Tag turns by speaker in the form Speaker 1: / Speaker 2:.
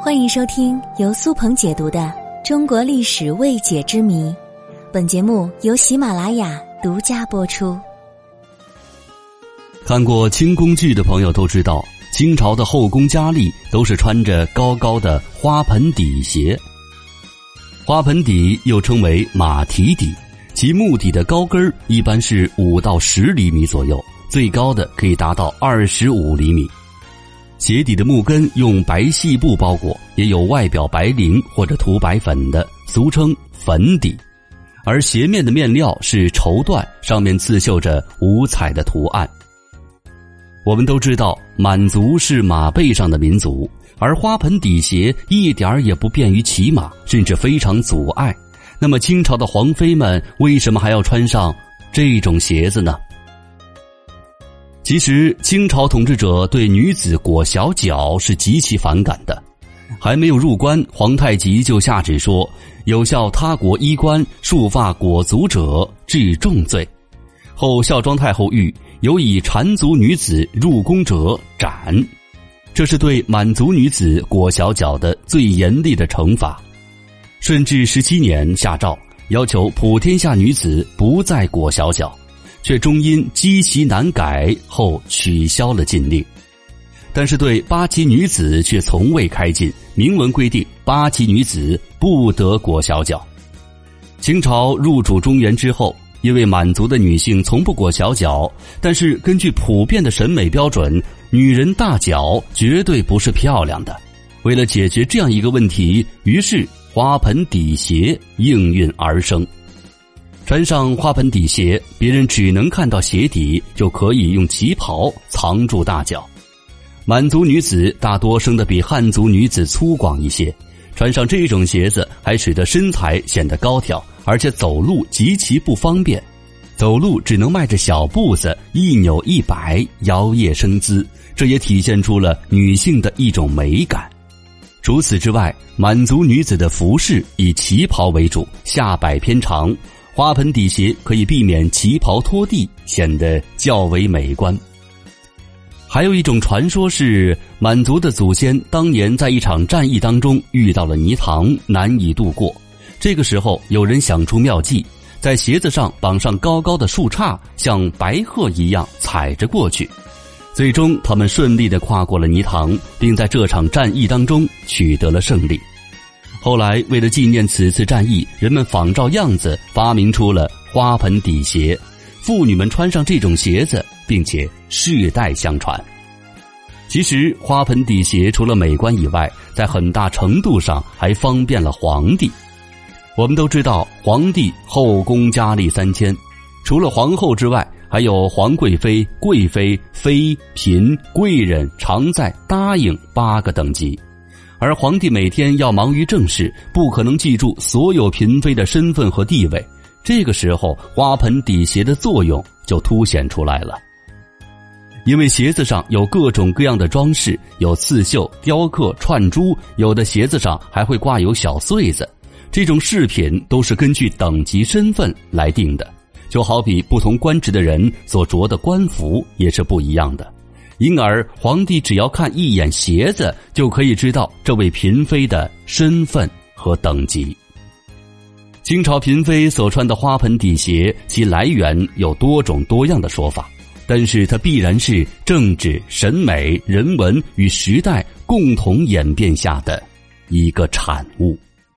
Speaker 1: 欢迎收听由苏鹏解读的《中国历史未解之谜》，本节目由喜马拉雅独家播出。
Speaker 2: 看过清宫剧的朋友都知道，清朝的后宫佳丽都是穿着高高的花盆底鞋。花盆底又称为马蹄底，其木底的高跟一般是五到十厘米左右，最高的可以达到二十五厘米。鞋底的木跟用白细布包裹，也有外表白绫或者涂白粉的，俗称粉底；而鞋面的面料是绸缎，上面刺绣着五彩的图案。我们都知道，满族是马背上的民族，而花盆底鞋一点儿也不便于骑马，甚至非常阻碍。那么，清朝的皇妃们为什么还要穿上这种鞋子呢？其实，清朝统治者对女子裹小脚是极其反感的。还没有入关，皇太极就下旨说：“有效他国衣冠束发裹足者，治重罪。”后孝庄太后谕：“有以缠足女子入宫者，斩。”这是对满族女子裹小脚的最严厉的惩罚。顺治十七年下诏，要求普天下女子不再裹小脚。却终因积习难改，后取消了禁令。但是对八旗女子却从未开禁，明文规定八旗女子不得裹小脚。清朝入主中原之后，因为满族的女性从不裹小脚，但是根据普遍的审美标准，女人大脚绝对不是漂亮的。为了解决这样一个问题，于是花盆底鞋应运而生。穿上花盆底鞋，别人只能看到鞋底，就可以用旗袍藏住大脚。满族女子大多生得比汉族女子粗犷一些，穿上这种鞋子还使得身材显得高挑，而且走路极其不方便，走路只能迈着小步子，一扭一摆，摇曳生姿，这也体现出了女性的一种美感。除此之外，满族女子的服饰以旗袍为主，下摆偏长。花盆底鞋可以避免旗袍拖地，显得较为美观。还有一种传说是，满族的祖先当年在一场战役当中遇到了泥塘，难以渡过。这个时候，有人想出妙计，在鞋子上绑上高高的树杈，像白鹤一样踩着过去。最终，他们顺利的跨过了泥塘，并在这场战役当中取得了胜利。后来，为了纪念此次战役，人们仿照样子发明出了花盆底鞋，妇女们穿上这种鞋子，并且世代相传。其实，花盆底鞋除了美观以外，在很大程度上还方便了皇帝。我们都知道，皇帝后宫佳丽三千，除了皇后之外，还有皇贵妃、贵妃、妃、嫔、贵人、常在、答应八个等级。而皇帝每天要忙于政事，不可能记住所有嫔妃的身份和地位。这个时候，花盆底鞋的作用就凸显出来了。因为鞋子上有各种各样的装饰，有刺绣、雕刻、串珠，有的鞋子上还会挂有小穗子。这种饰品都是根据等级身份来定的，就好比不同官职的人所着的官服也是不一样的。因而，皇帝只要看一眼鞋子，就可以知道这位嫔妃的身份和等级。清朝嫔妃所穿的花盆底鞋，其来源有多种多样的说法，但是它必然是政治、审美、人文与时代共同演变下的一个产物。